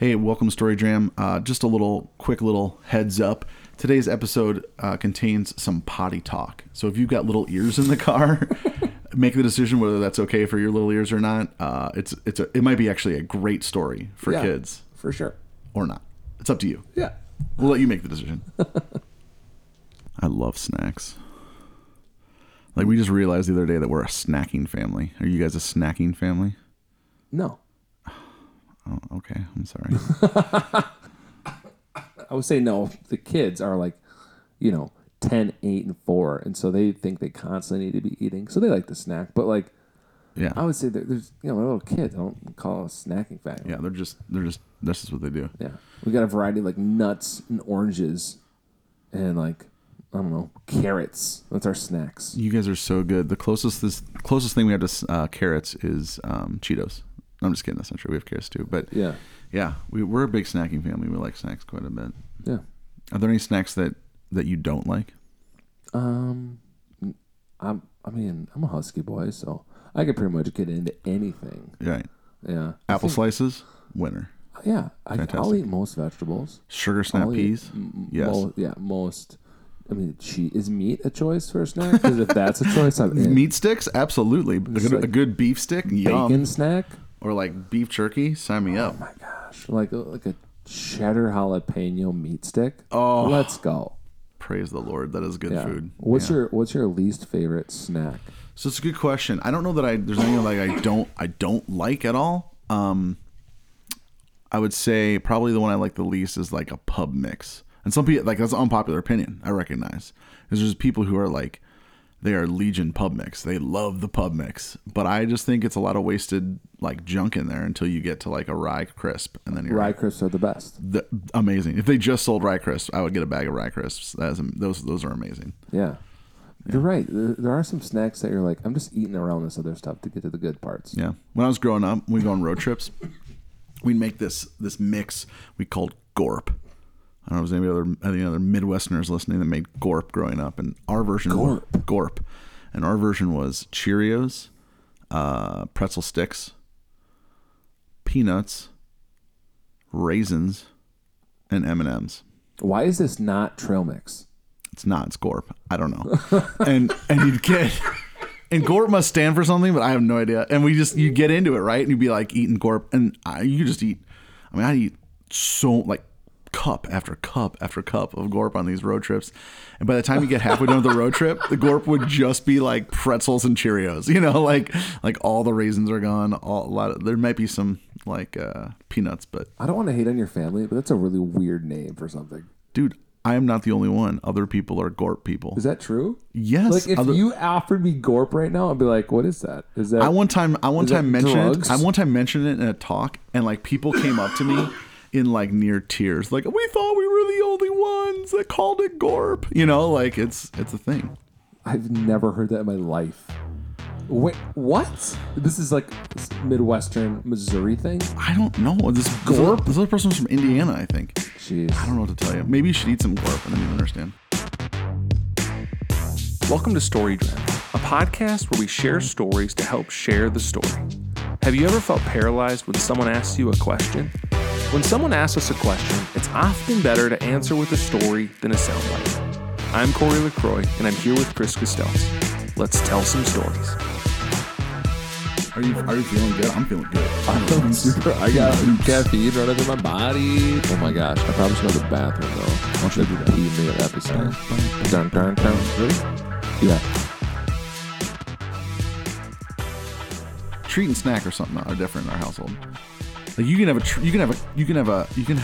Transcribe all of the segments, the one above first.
Hey, welcome to Story Jam. Uh, just a little quick little heads up. Today's episode uh, contains some potty talk. So if you've got little ears in the car, make the decision whether that's okay for your little ears or not. Uh, it's it's a, it might be actually a great story for Yeah. kids For sure. or not. It's up to you. Yeah. We'll let you make the decision. I love snacks. Like we just realized the other day that we're a snacking family. Are you guys a snacking family? No. Oh, okay. I'm sorry. I would say no. The kids are like, you know, 10, 8, and 4. And so they think they constantly need to be eating. So they like to snack. But like, Yeah. I would say that there's, you know, they're little kids. I don't call it a snacking family. Yeah, they're just they're just this is what they do. Yeah. We got a variety of like nuts and oranges and like, I don't know, carrots. That's our snacks. You guys are so good. The closest this closest thing we have to uh, carrots is um, Cheetos. I'm just kidding. That's not true. We have carrots too. But Yeah. yeah, we, we're a big snacking family. We like snacks quite a bit. Yeah. Are there any snacks that that you don't like? Um, I'm, I mean, I'm a husky boy, so I could pretty much get into anything. Right. Yeah. Apple think- slices, winner. Yeah. I, I'll eat most vegetables. Sugar snap I'll peas. m- Yes. mo- yeah, most. I mean, cheese is meat a choice for a snack? Because if that's a choice, I'm in. Meat sticks, absolutely. A good, like a good beef stick, yum. Bacon snack? Or like beef jerky, sign me up. Oh my gosh, like a, like a cheddar jalapeno meat stick. Oh. let's go. Praise the Lord, that is good Yeah. food. What's Yeah. your What's your least favorite snack? So it's a good question. I don't know that I there's anything like I don't I don't like at all. Um, I would say probably the one I like the least is like a pub mix. And some people like that's an unpopular opinion. I recognize because there's people who are like they are legion pub mix. They love the pub mix, but I just think it's a lot of wasted like junk in there until you get to like a rye crisp, and then you're Rye crisps are the best. the, amazing. If they just sold rye crisps, I would get a bag of rye crisps. That's, those those are amazing. Yeah. You're right. There, there are some snacks that you're like, I'm just eating around this other stuff to get to the good parts. Yeah. When I was growing up, we go on road trips. We'd make this this mix we called Gorp. I don't know if there's any other any other Midwesterners listening that made Gorp growing up, and our version Gorp. Gorp, and our version was Cheerios, uh, pretzel sticks, peanuts, raisins, and M and M's. Why is this not trail mix? It's not. It's Gorp. I don't know. and and you'd get and Gorp must stand for something, but I have no idea. And we just you get into it, right? And you'd be like eating Gorp, and I, you just eat. I mean, I eat so like cup after cup after cup of Gorp on these road trips. And by the time you get halfway done with the road trip, the Gorp would just be like pretzels and Cheerios. You know, like like all the raisins are gone. All, a lot of there might be some like uh, peanuts, but I don't want to hate on your family, but that's a really weird name for something. dude, I am not the only one. Other people are Gorp people. Is that true? Yes. Like if other- you offered me Gorp right now, I'd be like, "What is that? Is that?" I one time I one time mentioned drugs? it. I one time mentioned it in a talk, and like people came up to me in like near tears, like we thought we were the only ones that called it Gorp. You know, like it's it's a thing. I've never heard that in my life. Wait, what? This is like this Midwestern Missouri thing. I don't know. This Gorp? This other person was from Indiana, I think. Jeez. I don't know what to tell you. Maybe you should eat some Gorp and then you understand. Welcome to Story Jam, a podcast where we share stories to help share the story. Have you ever felt paralyzed when someone asks you a question? When someone asks us a question, it's often better to answer with a story than a soundbite. I'm Kory LaCroix, and I'm here with Chris Costells. Let's tell some stories. Are you are you feeling good? I'm feeling good. I'm feeling super. I got caffeine running through my body. Oh my gosh! I probably should go to the bathroom though. Why don't you do that? Pee minute episode. Dun, dun, dun. Really? Yeah. Treat and snack or something are different in our household. Like you can have a tr- you can have a you can have a you can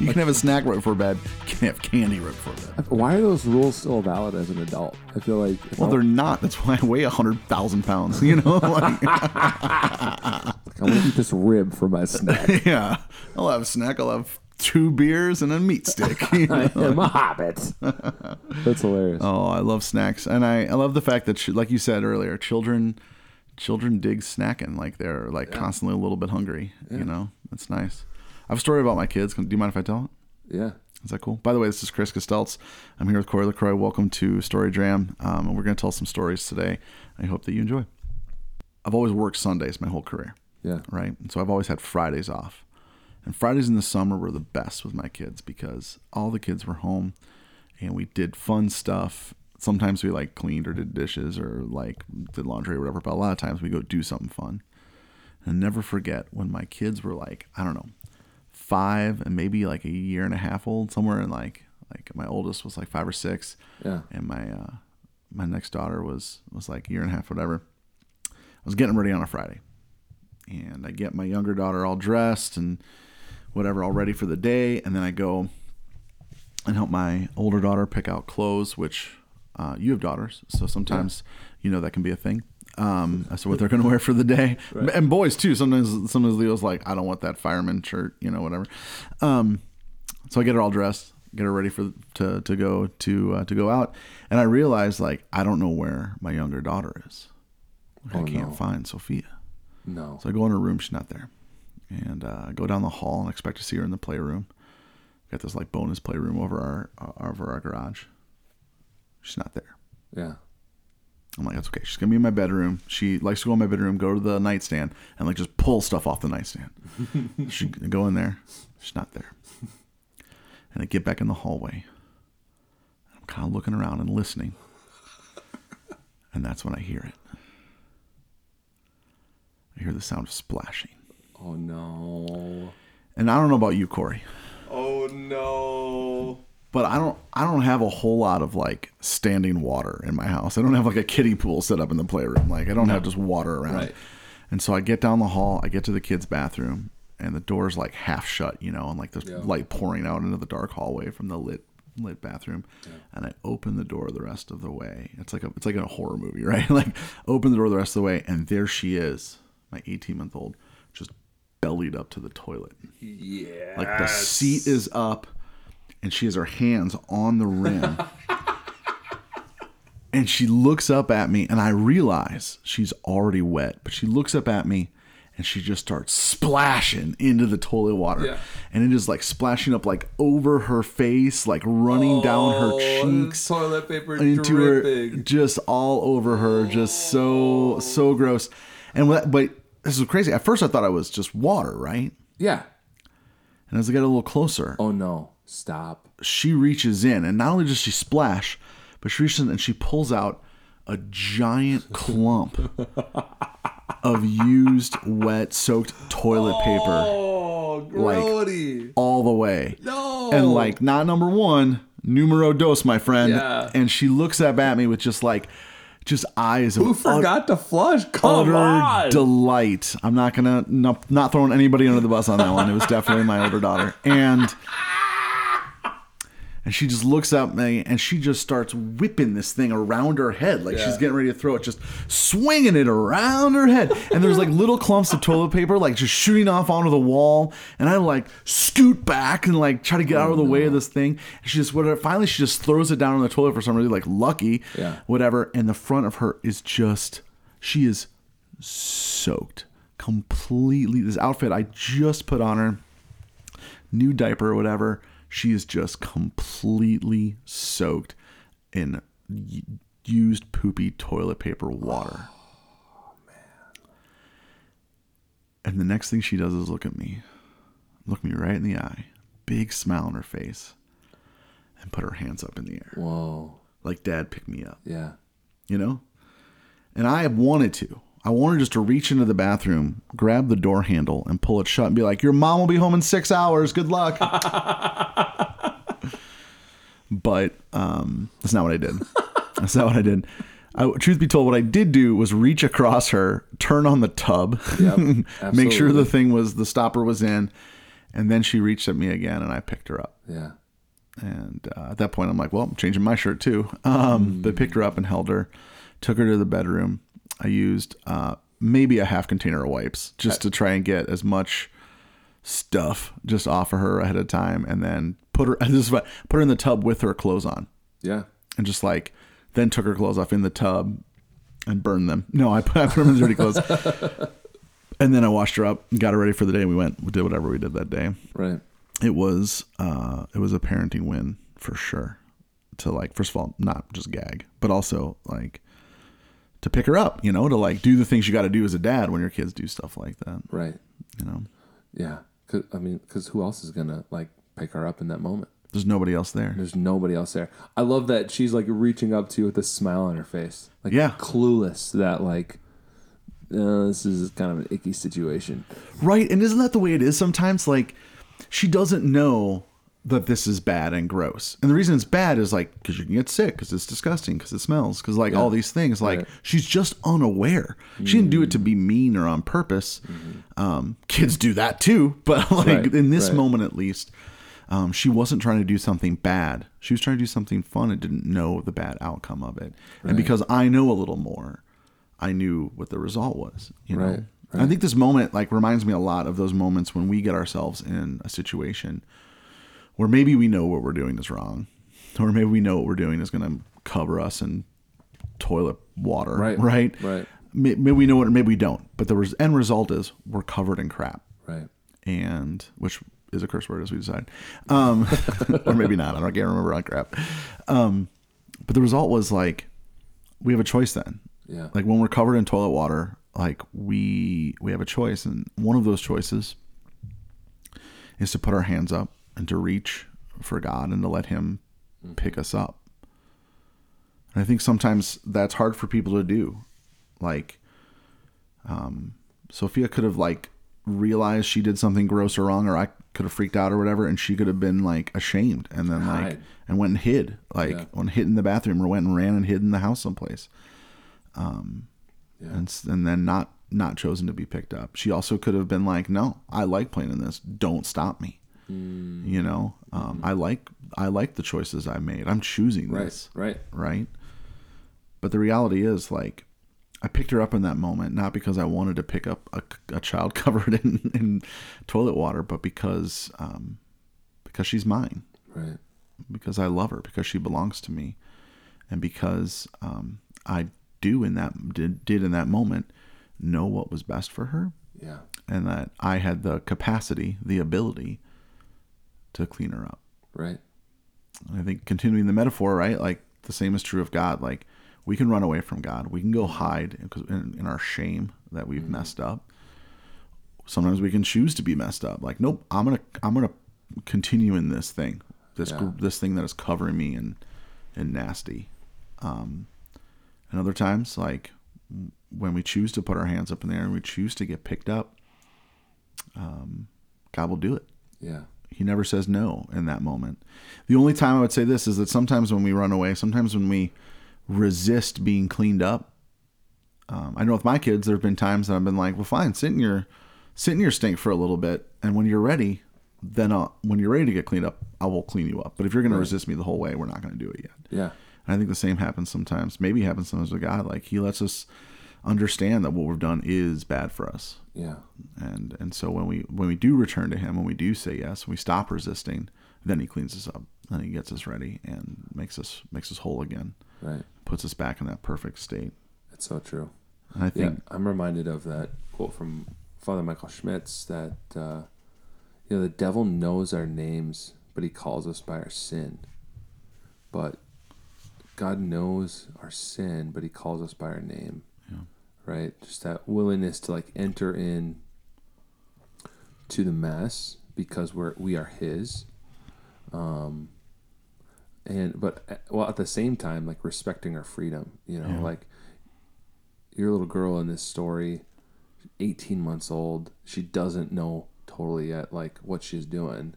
you can have a snack right before bed. You can have candy right before bed. Why are those rules still valid as an adult? I feel like. Well, they're not. That's why I weigh a hundred thousand pounds. You know, like, I want to eat this rib for my snack. yeah. I'll have a snack. I'll have two beers and a meat stick. you know? I am a hobbit. That's hilarious. Oh, I love snacks, and I, I love the fact that, like you said earlier, children children dig snacking. Like they're like constantly a little bit hungry. You know, that's nice. I have a story about my kids. Do you mind if I tell it? Yeah. Is that cool? By the way, this is Chris Gesteltz. I'm here with Kory LaCroix. Welcome to Story Jam. Um, and we're going to tell some stories today. I hope that you enjoy. I've always worked Sundays my whole career, Yeah. right? And so I've always had Fridays off. And Fridays in the summer were the best with my kids because all the kids were home and we did fun stuff. Sometimes we like cleaned or did dishes or like did laundry or whatever, but a lot of times we go do something fun. And never forget when my kids were like, I don't know, five and maybe like a year and a half old, somewhere in like like my oldest was like five or six, Yeah. and my uh, my next daughter was was like a year and a half, whatever. I was getting ready on a Friday, and I get my younger daughter all dressed and whatever, all ready for the day, and then I go and help my older daughter pick out clothes, which uh, you have daughters, so sometimes you know that can be a thing. Um, as to what they're going to wear for the day, and boys too. Sometimes, sometimes Leo's like, I don't want that fireman shirt, you know, whatever. Um, so I get her all dressed, get her ready for to to go to uh, to go out, and I realize like I don't know where my younger daughter is. I Oh, can't no. find Sophia. No. So I go in her room, she's not there. And uh, I go down the hall and expect to see her in the playroom. Got this like bonus playroom over our uh, over our garage. She's not there. Yeah. I'm like, that's okay. She's gonna be in my bedroom. She likes to go in my bedroom, go to the nightstand, and like just pull stuff off the nightstand. she go in there. She's not there. And I get back in the hallway. I'm kind of looking around and listening. And that's when I hear it. I hear the sound of splashing. Oh no. And I don't know about you, Kory, Oh no. But I don't I don't have a whole lot of like standing water in my house. I don't have like a kiddie pool set up in the playroom. Like I don't have just water around. Right. And so I get down the hall, I get to the kids' bathroom, and the door's like half shut, you know, and like there's Yeah. light pouring out into the dark hallway from the lit lit bathroom. Yeah. And I open the door the rest of the way. It's like a it's like a horror movie, right? like open the door the rest of the way, and there she is, my 18 month old, just bellied up to the toilet. Yeah. Like the seat is up and she has her hands on the rim. and she looks up at me and I realize she's already wet, but she looks up at me and she just starts splashing into the toilet water. Yeah. And it is like splashing up like over her face, like running down her oh, cheeks Toilet paper into her just all over her just so so oh. gross and what but this is crazy at first i thought it was just water right Yeah. and as i get a little closer Oh no. Stop. she reaches in and not only does she splash but she reaches in and she pulls out a giant clump of used wet soaked toilet paper Oh, Like- grody. all the way no. and like not number one numero dos my friend Yeah. and she looks up at me with just like just eyes of Who ut- forgot to flush? Come utter on. delight. I'm not gonna not, not throwing anybody under the bus on that one. It was definitely my older daughter, and and she just looks at me and she just starts whipping this thing around her head like she's getting ready to throw it, just swinging it around her head. And there's like little clumps of toilet paper like just shooting off onto the wall, and I like scoot back and like try to get out of the oh, way of this thing. And she just whatever. Finally, she just throws it down on the toilet for some reason, like lucky, Yeah. whatever. And the front of her is just she is soaked completely. This outfit I just put on her, new diaper or whatever, she is just completely soaked in used poopy toilet paper water. Oh, and the next thing she does is look at me, look me right in the eye, big smile on her face, and put her hands up in the air. Whoa. Like, Dad, pick me up Yeah. you know? And I have wanted to. I wanted just to reach into the bathroom, grab the door handle, and pull it shut and be like, Your mom will be home in six hours. Good luck. but um, that's not what I did. That's not what I did. I, truth be told, what I did do was reach across her, turn on the tub, Yep, make sure the thing was, the stopper was in, and then she reached at me again and I picked her up. Yeah. And uh, at that point, I'm like, well, I'm changing my shirt too. Um, But picked her up and held her, took her to the bedroom. I used uh, maybe a half container of wipes just to try and get as much stuff just off of her ahead of time, and then put her. This is what put her in the tub with her clothes on, Yeah. and just like then took her clothes off in the tub and burned them. No, I put, I put them in the dirty clothes. And then I washed her up and got her ready for the day. We went, we did whatever we did that day Right. it was uh it was a parenting win for sure to like first of all not just gag but also like to pick her up you know to like do the things you got to do as a dad when your kids do stuff like that Right. you know Yeah. 'Cause- I mean, because who else is gonna like pick her up in that moment? There's nobody else there. There's nobody else there. I love that she's like reaching up to you with a smile on her face, like Yeah. clueless that like uh, this is kind of an icky situation. Right. And isn't that the way it is sometimes? Like, she doesn't know that this is bad and gross. And the reason it's bad is like, because you can get sick, because it's disgusting, because it smells, because like all these things. Like, Right. she's just unaware. She didn't do it to be mean or on purpose. Um, kids do that too. But like, Right, in this right. moment at least, um, she wasn't trying to do something bad. She was trying to do something fun and didn't know the bad outcome of it. And because I know a little more, I knew what the result was. You know, Right, I think this moment like reminds me a lot of those moments when we get ourselves in a situation where maybe we know what we're doing is wrong, or maybe we know what we're doing is going to cover us in toilet water. Right, Right. right. Maybe we know it, or maybe we don't. But the end result is we're covered in crap Right. and which is a curse word as we decide, um, or maybe not. I don't can't remember on crap. Um, but the result was like we have a choice then. Yeah. Like when we're covered in toilet water, like we we have a choice, and one of those choices is to put our hands up and to reach for God and to let Him pick us up. And I think sometimes that's hard for people to do. Like, um, Sophia could have like realized she did something gross or wrong, or I could have freaked out or whatever, and she could have been like ashamed and then like Hide. and went and hid, like Yeah. went hid in the bathroom or went and ran and hid in the house someplace Yeah. and and then not not chosen to be picked up. She also could have been like, "No, I like playing in this. Don't stop me." Mm. You know, um, I like I like the choices I made. I'm choosing right. this, Right. right? But the reality is, like, I picked her up in that moment not because I wanted to pick up a, a child covered in, in toilet water, but because um, because she's mine Right. because I love her, because she belongs to me, and because um, I do in that did, did in that moment know what was best for her, Yeah. and that I had the capacity, the ability to clean her up. Right. And I think continuing the metaphor, right? Like the same is true of God. Like we can run away from God, we can go hide because in, in our shame that we've messed up. Sometimes we can choose to be messed up. Like, nope, I'm gonna I'm gonna continue in this thing, this Yeah. gr this thing that is covering me and and nasty. Um, and other times, like when we choose to put our hands up in the air and we choose to get picked up, um, God will do it. Yeah. He never says no in that moment. The only time I would say this is that sometimes when we run away, sometimes when we resist being cleaned up, um, I know with my kids, there have been times that I've been like, "Well, fine, sit in your sit in your stink for a little bit, and when you're ready, then I'll, when you're ready to get cleaned up, I will clean you up. But if you're going to resist me the whole way, we're not going to do it yet." Yeah. And I think the same happens sometimes. Maybe happens sometimes with God. Like He lets us understand that what we've done is bad for us Yeah. and and so when we when we do return to him when we do say yes when we stop resisting then he cleans us up then he gets us ready and makes us makes us whole again Right. puts us back in that perfect state That's so true. and i Yeah, think I'm reminded of that quote from Father Michael Schmitz that uh, you know the devil knows our names, but he calls us by our sin. But God knows our sin, but he calls us by our name. Yeah. Right? Just that willingness to like enter in to the mess because we're we are his. Um and but uh, well at the same time like respecting our freedom, you know, Yeah. like your little girl in this story 18 months old she doesn't know totally yet like what she's doing.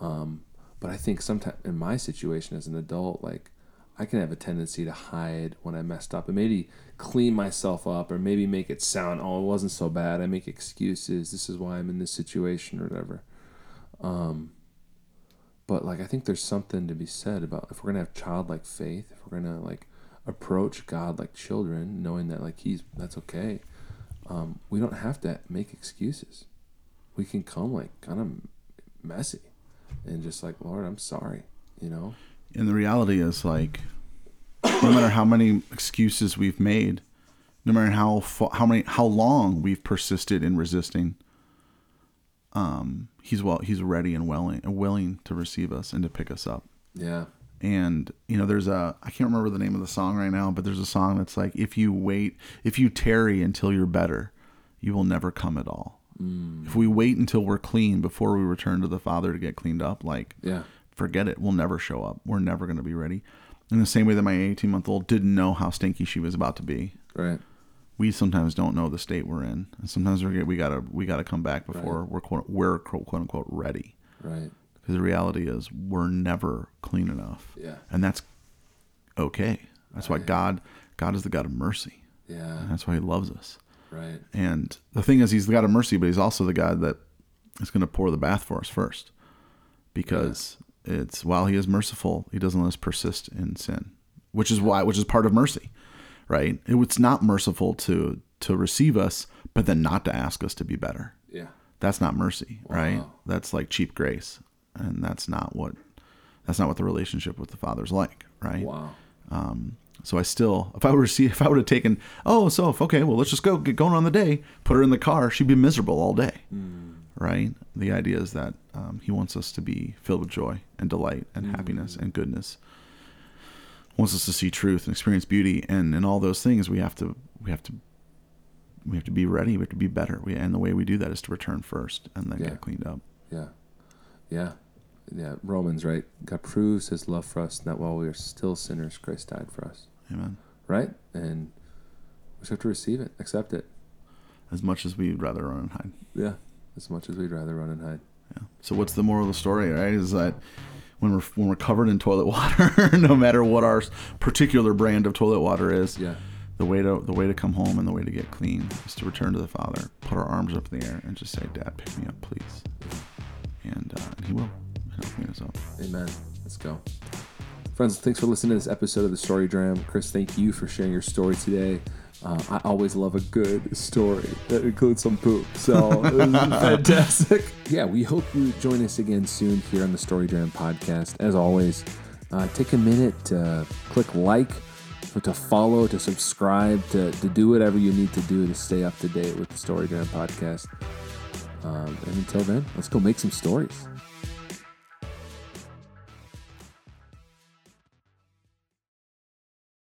Um, but i think sometimes in my situation as an adult like i can have a tendency to hide when i messed up and maybe clean myself up or maybe make it sound oh it wasn't so bad. I make excuses. This is why i'm in this situation or whatever. Um, but like i think there's something to be said about if we're gonna have childlike faith if we're gonna like approach God like children, knowing that like He's that's okay. Um, we don't have to make excuses. We can come like kind of messy, and just like Lord, I'm sorry. You know. and the reality is like no matter how many excuses we've made no matter how how many how long we've persisted in resisting um he's well he's ready and willing willing to receive us and to pick us up Yeah. and you know there's a i can't remember the name of the song right now but there's a song that's like if you wait if you tarry until you're better you will never come at all If we wait until we're clean before we return to the Father to get cleaned up, like Yeah. forget it. We'll never show up. We're never going to be ready. In the same way that my 18 month old didn't know how stinky she was about to be. Right. We sometimes don't know the state we're in, and sometimes we we gotta we gotta come back before we're quote, we're quote, quote unquote ready. Right. Because the reality is we're never clean enough, Yeah. and that's okay. That's why God God is the God of mercy. Yeah. That's why He loves us. Right. And the thing is, He's the God of mercy, but He's also the God that is going to pour the bath for us first, because it's while He is merciful, He doesn't let us persist in sin, which is why, which is part of mercy, right? It, it's not merciful to to receive us, but then not to ask us to be better. Yeah. That's not mercy, right? That's like cheap grace, and that's not what that's not what the relationship with the Father's like, right? Wow. Um, so I still, if I were to see, if I would have taken, oh, so if, okay, well, let's just go get going on the day, put her in the car, she'd be miserable all day, right? The idea is that um, he wants us to be filled with joy and delight and happiness and goodness. Wants us to see truth and experience beauty, and and all those things, we have to, we have to, we have to be ready. We have to be better. We, and the way we do that is to return first and then Yeah. get cleaned up. Yeah. Yeah. Yeah. Romans, right? God proves his love for us and that while we are still sinners, Christ died for us. Amen. Right? And we just have to receive it, accept it. As much as we'd rather run and hide. Yeah. As much as we'd rather run and hide. Yeah. So what's the moral of the story, right? Is that when we're when we're covered in toilet water, no matter what our particular brand of toilet water is, Yeah. the way to the way to come home and the way to get clean is to return to the Father, put our arms up in the air, and just say, "Dad, pick me up, please." And, uh, and He will. He'll clean us up. Amen. Let's go. Friends, thanks for listening to this episode of the Story Dram. Chris, thank you for sharing your story today. Uh, I always love a good story that includes some poop. So fantastic. Yeah, we hope you join us again soon here on the Story Dram podcast. As always, uh, take a minute to click like, to follow, to subscribe, to, to do whatever you need to do to stay up to date with the Story Dram podcast. Um, and until then, let's go make some stories.